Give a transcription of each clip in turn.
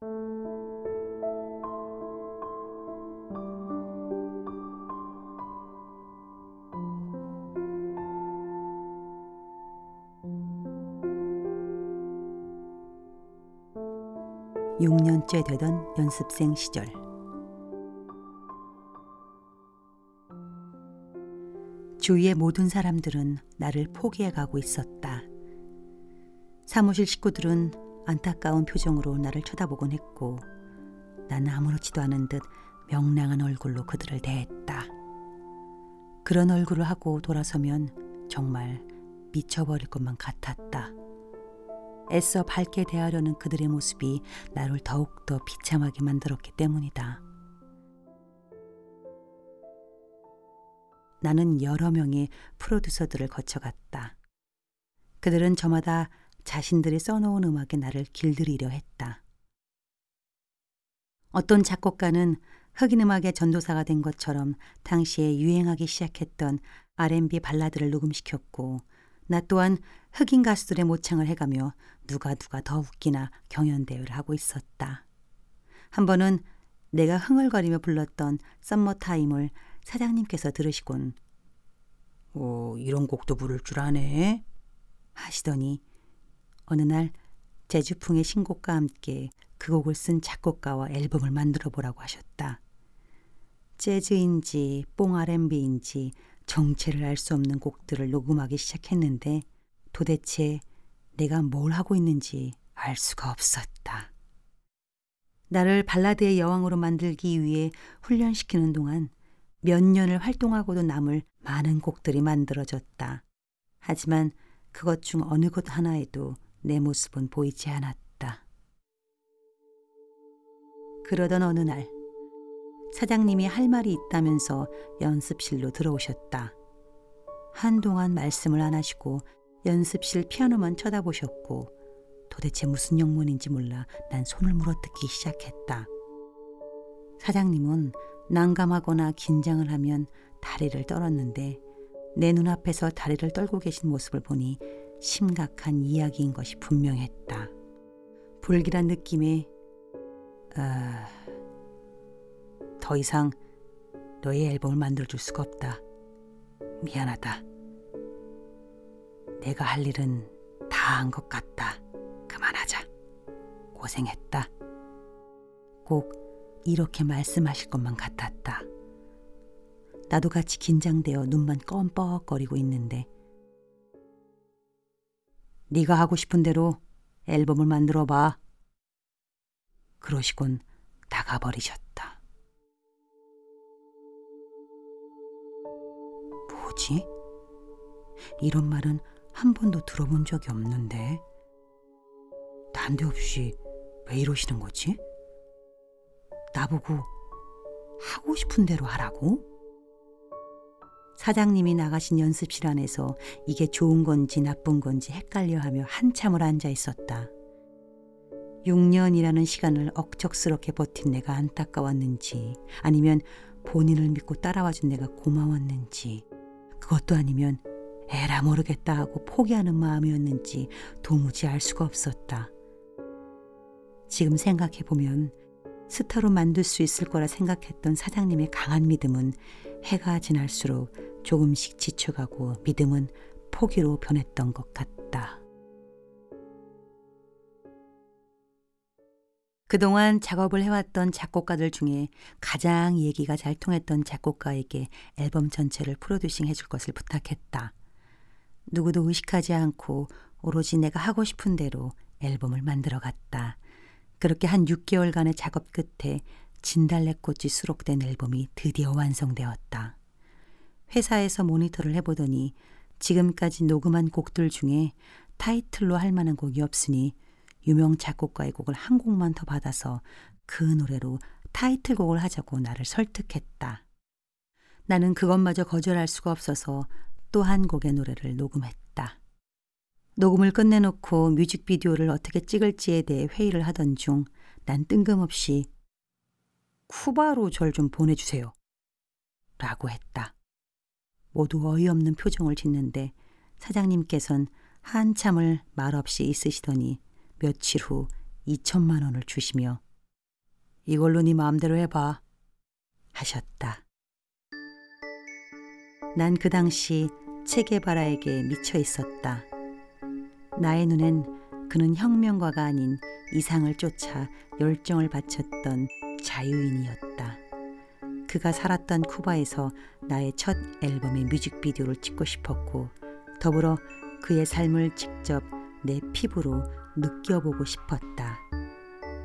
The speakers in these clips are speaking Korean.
(6년째) 되던 연습생 시절 주위의 모든 사람들은 나를 포기해 가고 있었다. 사무실 식구들은 안타까운 표정으로 나를 쳐다보곤 했고 나는 아무렇지도 않은 듯 명랑한 얼굴로 그들을 대했다. 그런 얼굴을 하고 돌아서면 정말 미쳐버릴 것만 같았다. 애써 밝게 대하려는 그들의 모습이 나를 더욱더 비참하게 만들었기 때문이다. 나는 여러 명의 프로듀서들을 거쳐갔다. 그들은 저마다 자신들이 써놓은 음악에 나를 길들이려 했다. 어떤 작곡가는 흑인 음악의 전도사가 된 것처럼 당시에 유행하기 시작했던 R&B 발라드를 녹음시켰고 나 또한 흑인 가수들의 모창을 해가며 누가 누가 더 웃기나 경연 대회를 하고 있었다. 한 번은 내가 흥얼거리며 불렀던 Summertime을 사장님께서 들으시곤 오, 이런 곡도 부를 줄 아네 하시더니 어느 날 재주풍의 신곡과 함께 그 곡을 쓴 작곡가와 앨범을 만들어 보라고 하셨다. 재즈인지 뽕 R&B인지 정체를 알 수 없는 곡들을 녹음하기 시작했는데 도대체 내가 뭘 하고 있는지 알 수가 없었다. 나를 발라드의 여왕으로 만들기 위해 훈련시키는 동안 몇 년을 활동하고도 남을 많은 곡들이 만들어졌다. 하지만 그것 중 어느 곳 하나에도 내 모습은 보이지 않았다. 그러던 어느 날 사장님이 할 말이 있다면서 연습실로 들어오셨다. 한동안 말씀을 안 하시고 연습실 피아노만 쳐다보셨고 도대체 무슨 영문인지 몰라 난 손을 물어뜯기 시작했다. 사장님은 난감하거나 긴장을 하면 다리를 떨었는데 내 눈앞에서 다리를 떨고 계신 모습을 보니 심각한 이야기인 것이 분명했다. 불길한 느낌에 아, 더 이상 너의 앨범을 만들어줄 수가 없다. 미안하다. 내가 할 일은 다 한 것 같다. 그만하자. 고생했다. 꼭 이렇게 말씀하실 것만 같았다. 나도 같이 긴장되어 눈만 껌뻑거리고 있는데 네가 하고 싶은 대로 앨범을 만들어 봐. 그러시곤 나가버리셨다. 뭐지? 이런 말은 한 번도 들어본 적이 없는데 난데없이 왜 이러시는 거지? 나보고 하고 싶은 대로 하라고? 사장님이 나가신 연습실 안에서 이게 좋은 건지 나쁜 건지 헷갈려 하며 한참을 앉아 있었다. 6년이라는 시간을 억척스럽게 버틴 내가 안타까웠는지 아니면 본인을 믿고 따라와 준 내가 고마웠는지 그것도 아니면 에라 모르겠다 하고 포기하는 마음이었는지 도무지 알 수가 없었다. 지금 생각해 보면 스타로 만들 수 있을 거라 생각했던 사장님의 강한 믿음은 해가 지날수록 조금씩 지쳐가고 믿음은 포기로 변했던 것 같다. 그동안 작업을 해왔던 작곡가들 중에 가장 얘기가 잘 통했던 작곡가에게 앨범 전체를 프로듀싱 해줄 것을 부탁했다. 누구도 의식하지 않고 오로지 내가 하고 싶은 대로 앨범을 만들어 갔다. 그렇게 한 6개월간의 작업 끝에 진달래꽃이 수록된 앨범이 드디어 완성되었다. 회사에서 모니터를 해보더니 지금까지 녹음한 곡들 중에 타이틀로 할 만한 곡이 없으니 유명 작곡가의 곡을 한 곡만 더 받아서 그 노래로 타이틀곡을 하자고 나를 설득했다. 나는 그것마저 거절할 수가 없어서 또 한 곡의 노래를 녹음했다. 녹음을 끝내놓고 뮤직비디오를 어떻게 찍을지에 대해 회의를 하던 중 난 뜬금없이 쿠바로 절 좀 보내주세요. 라고 했다. 모두 어이없는 표정을 짓는데 사장님께선 한참을 말없이 있으시더니 며칠 후 2천만 원을 주시며 이걸로 네 마음대로 해봐. 하셨다. 난 그 당시 체게바라에게 미쳐 있었다. 나의 눈엔 그는 혁명가가 아닌 이상을 쫓아 열정을 바쳤던 자유인이었다. 그가 살았던 쿠바에서 나의 첫 앨범의 뮤직비디오를 찍고 싶었고, 더불어 그의 삶을 직접 내 피부로 느껴보고 싶었다.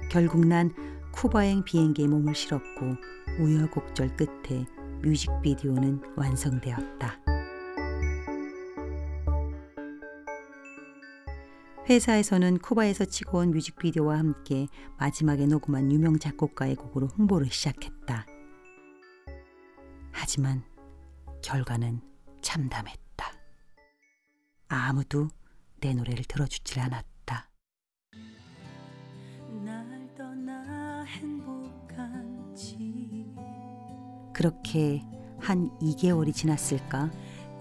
결국 난 쿠바행 비행기에 몸을 실었고 우여곡절 끝에 뮤직비디오는 완성되었다. 회사에서는 쿠바에서 찍어 온 뮤직비디오와 함께 마지막에 녹음한 유명 작곡가의 곡으로 홍보를 시작했다. 하지만 결과는 참담했다. 아무도 내 노래를 들어주질 않았다. 그렇게 한 2개월이 지났을까?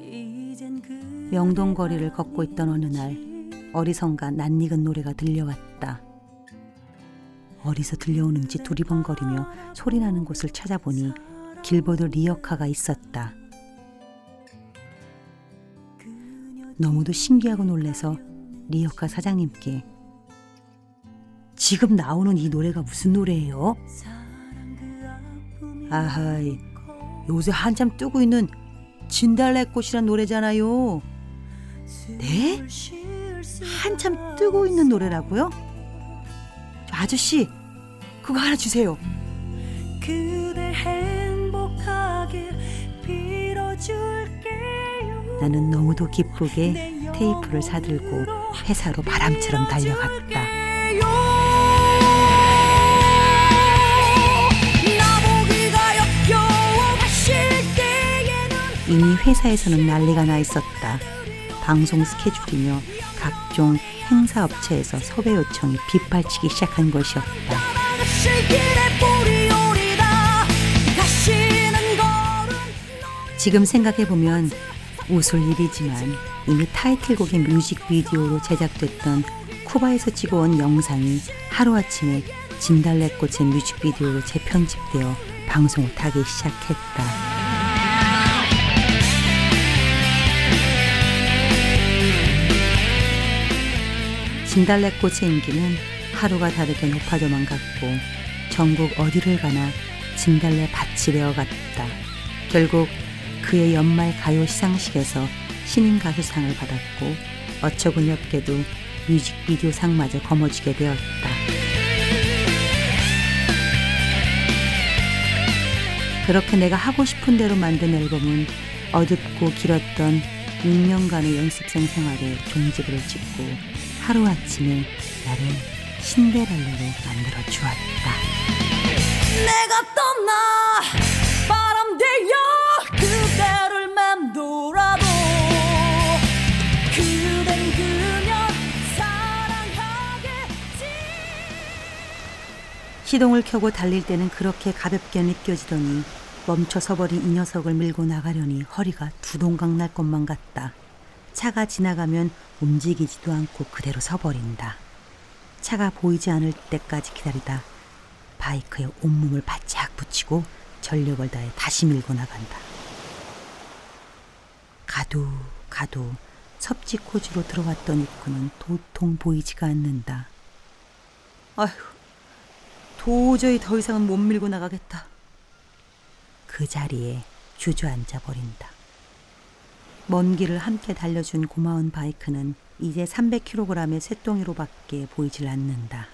그 명동거리를 걷고 있던 어느 날 어디선가 낯익은 노래가 들려왔다. 어디서 들려오는지 두리번거리며 소리나는 곳을 찾아보니 길보드 리어카가 있었다. 너무도 신기하고 놀래서 리어카 사장님께 지금 나오는 이 노래가 무슨 노래예요? 아하이 요새 한참 뜨고 있는 진달래꽃이란 노래잖아요. 네? 한참 뜨고 있는 노래라고요? 저 아저씨 그거 하나 주세요. 나는 너무도 기쁘게 테이프를 사들고 회사로 바람처럼 달려갔다. 이미 회사에서는 난리가 나 있었다. 방송 스케줄이며 각종 행사 업체에서 섭외 요청이 빗발치기 시작한 것이었다. 지금 생각해보면 웃을 일이지만 이미 타이틀곡의 뮤직비디오로 제작됐던 쿠바에서 찍어온 영상이 하루아침에 진달래꽃의 뮤직비디오로 재편집되어 방송을 타기 시작했다. 진달래꽃의 인기는 하루가 다르게 높아져만 갔고 전국 어디를 가나 진달래 밭이 되어 갔다. 결국 그의 연말 가요 시상식에서 신인 가수상을 받았고 어처구니 없게도 뮤직비디오 상마저 거머쥐게 되었다. 그렇게 내가 하고 싶은 대로 만든 앨범은 어둡고 길었던 6년간의 연습생 생활에 종지부를 찍고 하루아침에 나를 신데렐라로 만들어 주었다. 내가 떠나 시동을 켜고 달릴 때는 그렇게 가볍게 느껴지더니 멈춰 서버린 이 녀석을 밀고 나가려니 허리가 두동강 날 것만 같다. 차가 지나가면 움직이지도 않고 그대로 서버린다. 차가 보이지 않을 때까지 기다리다 바이크에 온몸을 바짝 붙이고 전력을 다해 다시 밀고 나간다. 가도 가도 섭지코지로 들어왔던 입구는 도통 보이지가 않는다. 아휴, 도저히 더 이상은 못 밀고 나가겠다. 그 자리에 주저앉아 버린다. 먼 길을 함께 달려준 고마운 바이크는 이제 300kg의 쇳덩이로밖에 보이질 않는다.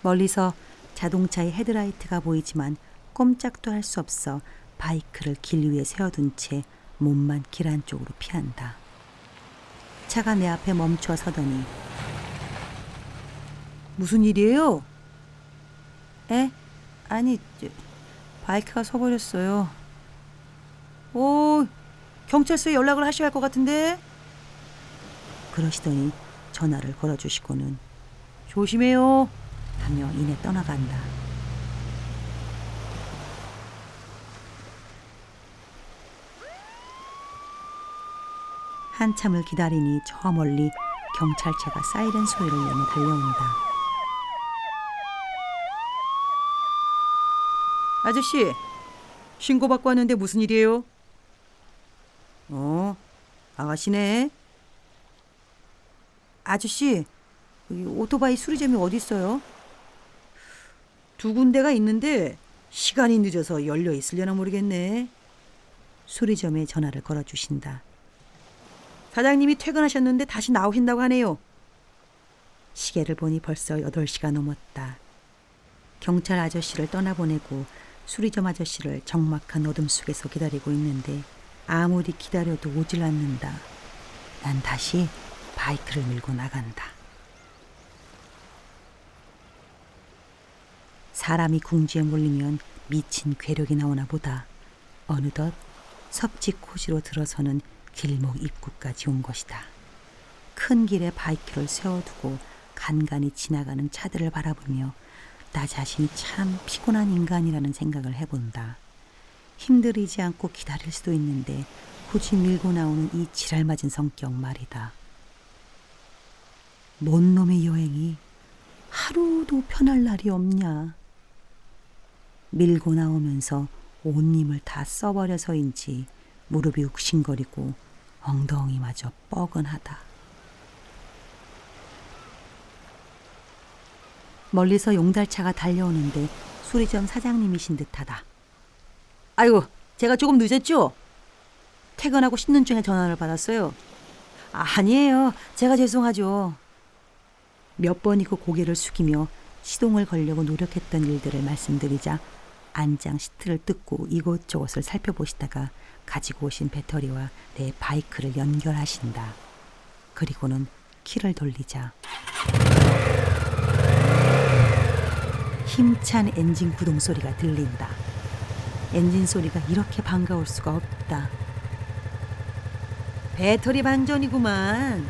멀리서 자동차의 헤드라이트가 보이지만 꼼짝도 할 수 없어 바이크를 길 위에 세워둔 채 몸만 길 안쪽으로 피한다. 차가 내 앞에 멈춰 서더니 무슨 일이에요? 에? 아니, 저, 바이크가 서버렸어요. 오, 경찰서에 연락을 하셔야 할 것 같은데? 그러시더니 전화를 걸어주시고는 조심해요 하며 이내 떠나간다. 한참을 기다리니 저 멀리 경찰차가 사이렌 소리를 내며 달려온다. 아저씨, 신고받고 왔는데 무슨 일이에요? 어, 아가씨네. 아저씨, 이 오토바이 수리점이 어디 있어요? 두 군데가 있는데 시간이 늦어서 열려 있으려나 모르겠네. 수리점에 전화를 걸어 주신다. 사장님이 퇴근하셨는데 다시 나오신다고 하네요. 시계를 보니 벌써 8시가 넘었다. 경찰 아저씨를 떠나보내고 수리점 아저씨를 적막한 어둠 속에서 기다리고 있는데 아무리 기다려도 오질 않는다. 난 다시 바이크를 밀고 나간다. 사람이 궁지에 몰리면 미친 괴력이 나오나 보다. 어느덧 섭지 코지로 들어서는 길목 입구까지 온 것이다. 큰 길에 바이크를 세워두고 간간히 지나가는 차들을 바라보며 나 자신이 참 피곤한 인간이라는 생각을 해본다. 힘들이지 않고 기다릴 수도 있는데 굳이 밀고 나오는 이 지랄맞은 성격 말이다. 뭔 놈의 여행이 하루도 편할 날이 없냐. 밀고 나오면서 온 힘을 다 써버려서인지 무릎이 욱신거리고 엉덩이마저 뻐근하다. 멀리서 용달차가 달려오는데 수리점 사장님이신 듯하다. 아이고, 제가 조금 늦었죠? 퇴근하고 씻는 중에 전화를 받았어요. 아, 아니에요. 제가 죄송하죠. 몇 번이고 고개를 숙이며 시동을 걸려고 노력했던 일들을 말씀드리자 안장 시트를 뜯고 이곳저곳을 살펴보시다가 가지고 오신 배터리와 내 바이크를 연결하신다. 그리고는 키를 돌리자 힘찬 엔진 구동 소리가 들린다. 엔진 소리가 이렇게 반가울 수가 없다. 배터리 방전이구만.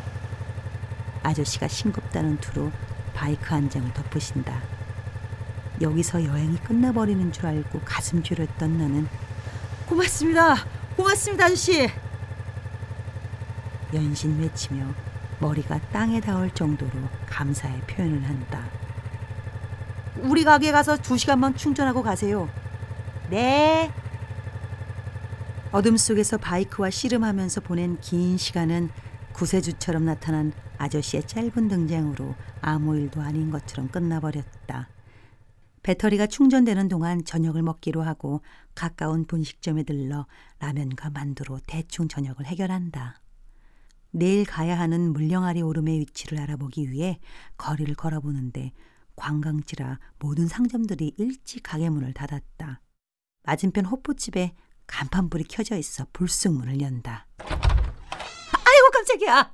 아저씨가 싱겁다는 투로 바이크 한 장을 덮으신다. 여기서 여행이 끝나버리는 줄 알고 가슴 졸였던 나는 고맙습니다. 고맙습니다, 아저씨. 연신 외치며 머리가 땅에 닿을 정도로 감사의 표현을 한다. 우리 가게 가서 두 시간만 충전하고 가세요. 네. 어둠 속에서 바이크와 씨름하면서 보낸 긴 시간은 구세주처럼 나타난 아저씨의 짧은 등장으로 아무 일도 아닌 것처럼 끝나버렸다. 배터리가 충전되는 동안 저녁을 먹기로 하고 가까운 분식점에 들러 라면과 만두로 대충 저녁을 해결한다. 내일 가야 하는 물령아리 오름의 위치를 알아보기 위해 거리를 걸어보는데 관광지라 모든 상점들이 일찍 가게 문을 닫았다. 맞은편 호프집에 간판불이 켜져 있어 불쑥 문을 연다. 아이고 깜짝이야!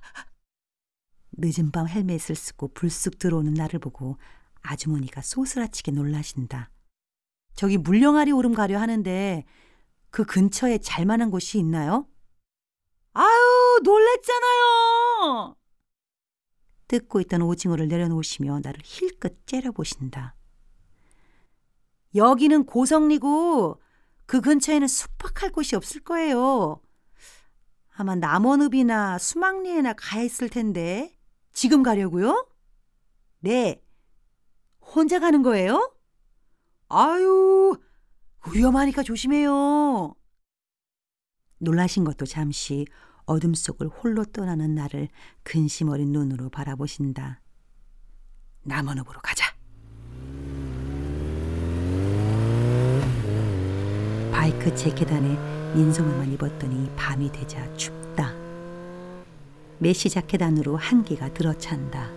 늦은 밤 헬멧을 쓰고 불쑥 들어오는 나를 보고 아주머니가 소스라치게 놀라신다. 저기 물령아리 오름 가려 하는데 그 근처에 잘 만한 곳이 있나요? 아유 놀랬잖아요. 뜯고 있던 오징어를 내려놓으시며 나를 힐끗 째려보신다. 여기는 고성리고 그 근처에는 숙박할 곳이 없을 거예요. 아마 남원읍이나 수막리에나 가 있을 텐데 지금 가려고요? 네. 혼자 가는 거예요? 아유, 위험하니까 조심해요. 놀라신 것도 잠시 어둠 속을 홀로 떠나는 나를 근심 어린 눈으로 바라보신다. 남원읍으로 가자. 바이크 재킷 안에 민소매만 입었더니 밤이 되자 춥다. 메시 자켓 안으로 한기가 들어찬다.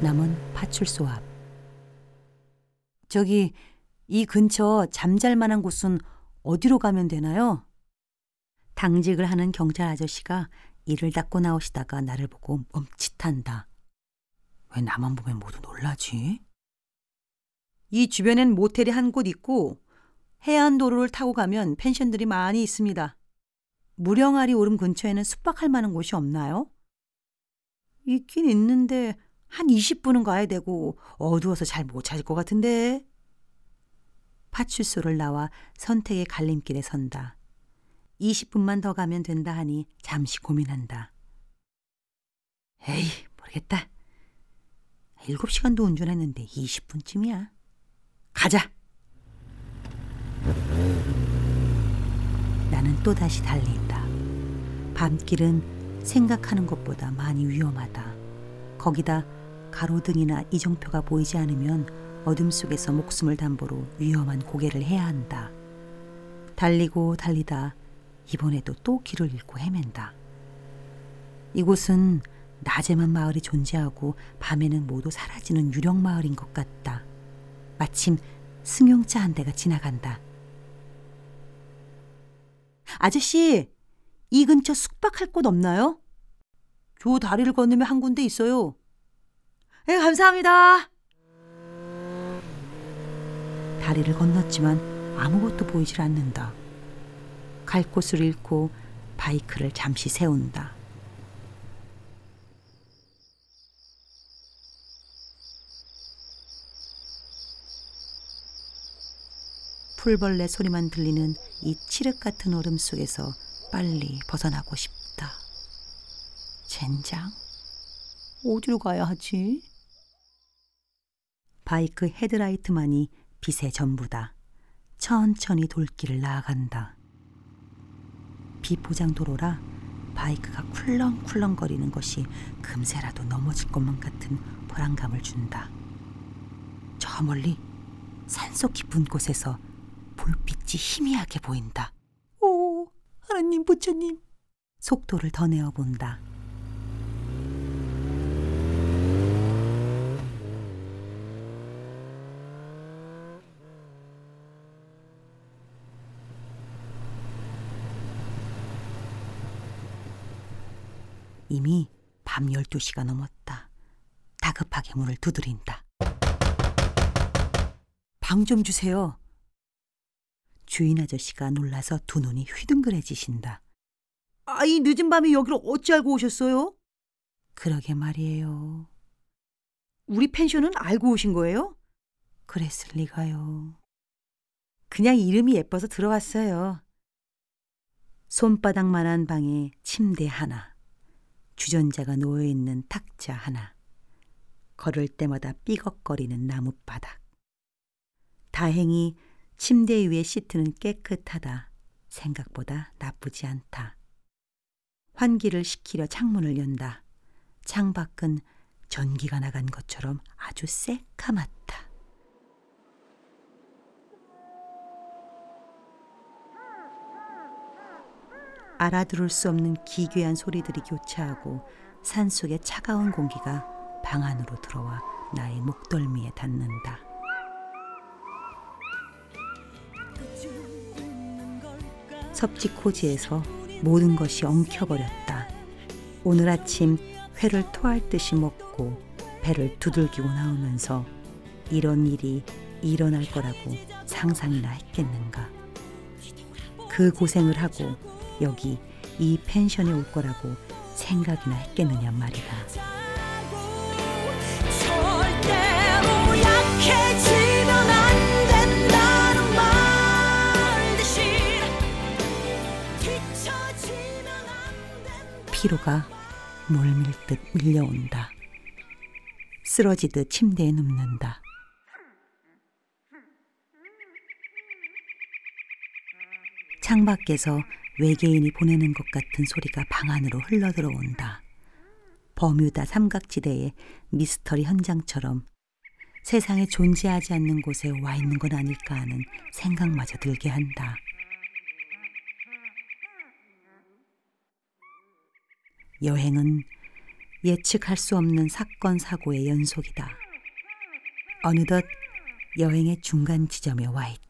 남은 파출소 앞. 저기 이 근처 잠잘 만한 곳은 어디로 가면 되나요? 당직을 하는 경찰 아저씨가 이를 닦고 나오시다가 나를 보고 멈칫한다. 왜 나만 보면 모두 놀라지? 이 주변엔 모텔이 한 곳 있고 해안도로를 타고 가면 펜션들이 많이 있습니다. 무령아리 오름 근처에는 숙박할 만한 곳이 없나요? 있긴 있는데 한 20분은 가야 되고 어두워서 잘 못 찾을 것 같은데. 파출소를 나와 선택의 갈림길에 선다. 20분만 더 가면 된다 하니 잠시 고민한다. 에이, 모르겠다. 7시간도 운전했는데 20분쯤이야. 가자. 나는 또다시 달린다. 밤길은 생각하는 것보다 많이 위험하다. 거기다 가로등이나 이정표가 보이지 않으면 어둠 속에서 목숨을 담보로 위험한 고개를 해야 한다. 달리고 달리다 이번에도 또 길을 잃고 헤맨다. 이곳은 낮에만 마을이 존재하고 밤에는 모두 사라지는 유령 마을인 것 같다. 마침 승용차 한 대가 지나간다. 아저씨, 이 근처 숙박할 곳 없나요? 저 다리를 건너면 한 군데 있어요. 네, 감사합니다. 다리를 건넜지만 아무것도 보이질 않는다. 갈 곳을 잃고 바이크를 잠시 세운다. 풀벌레 소리만 들리는 이 칠흑 같은 얼음 속에서 빨리 벗어나고 싶다. 젠장? 어디로 가야 하지? 바이크 헤드라이트만이 빛의 전부다. 천천히 돌길을 나아간다. 비포장 도로라 바이크가 쿨렁쿨렁거리는 것이 금세라도 넘어질 것만 같은 불안감을 준다. 저 멀리 산속 깊은 곳에서 불빛이 희미하게 보인다. 오, 하나님 부처님. 속도를 더 내어 본다. 이미 밤 12시가 넘었다. 다급하게 문을 두드린다. 방 좀 주세요. 주인 아저씨가 놀라서 두 눈이 휘둥그레지신다. 아, 이 늦은 밤에 여기를 어찌 알고 오셨어요? 그러게 말이에요. 우리 펜션은 알고 오신 거예요? 그랬을 리가요. 그냥 이름이 예뻐서 들어왔어요. 손바닥만한 방에 침대 하나, 주전자가 놓여 있는 탁자 하나, 걸을 때마다 삐걱거리는 나뭇바닥. 다행히 침대 위의 시트는 깨끗하다. 생각보다 나쁘지 않다. 환기를 시키려 창문을 연다. 창밖은 전기가 나간 것처럼 아주 새카맣다. 알아들을 수 없는 기괴한 소리들이 교차하고 산속의 차가운 공기가 방 안으로 들어와 나의 목덜미에 닿는다. 섭지코지에서 모든 것이 엉켜버렸다. 오늘 아침 회를 토할 듯이 먹고 배를 두들기고 나오면서 이런 일이 일어날 거라고 상상이나 했겠는가. 그 고생을 하고 여기 이 펜션에 올 거라고 생각이나 했겠느냐 말이다. 피로가 물밀듯 밀려온다. 쓰러지듯 침대에 눕는다. 창밖에서 외계인이 보내는 것 같은 소리가 방 안으로 흘러들어온다. 버뮤다 삼각지대의 미스터리 현장처럼 세상에 존재하지 않는 곳에 와 있는 건 아닐까 하는 생각마저 들게 한다. 여행은 예측할 수 없는 사건 사고의 연속이다. 어느덧 여행의 중간 지점에 와 있다.